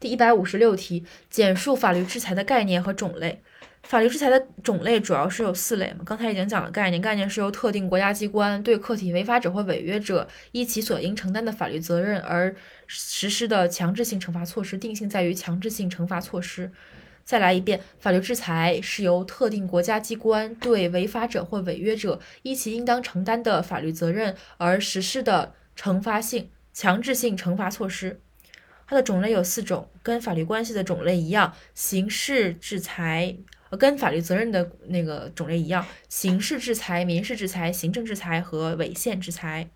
第一百五十六题，简述法律制裁的概念和种类。法律制裁的种类主要是有四类嘛，刚才已经讲了概念，概念是由特定国家机关对客体违法者或违约者依其所应承担的法律责任而实施的强制性惩罚措施，定性在于强制性惩罚措施。再来一遍，法律制裁是由特定国家机关对违法者或违约者依其应当承担的法律责任而实施的惩罚性、强制性惩罚措施。它的种类有四种，跟法律关系的种类一样，刑事制裁，呃，跟法律责任的那个种类一样，刑事制裁、民事制裁、行政制裁和违宪制裁。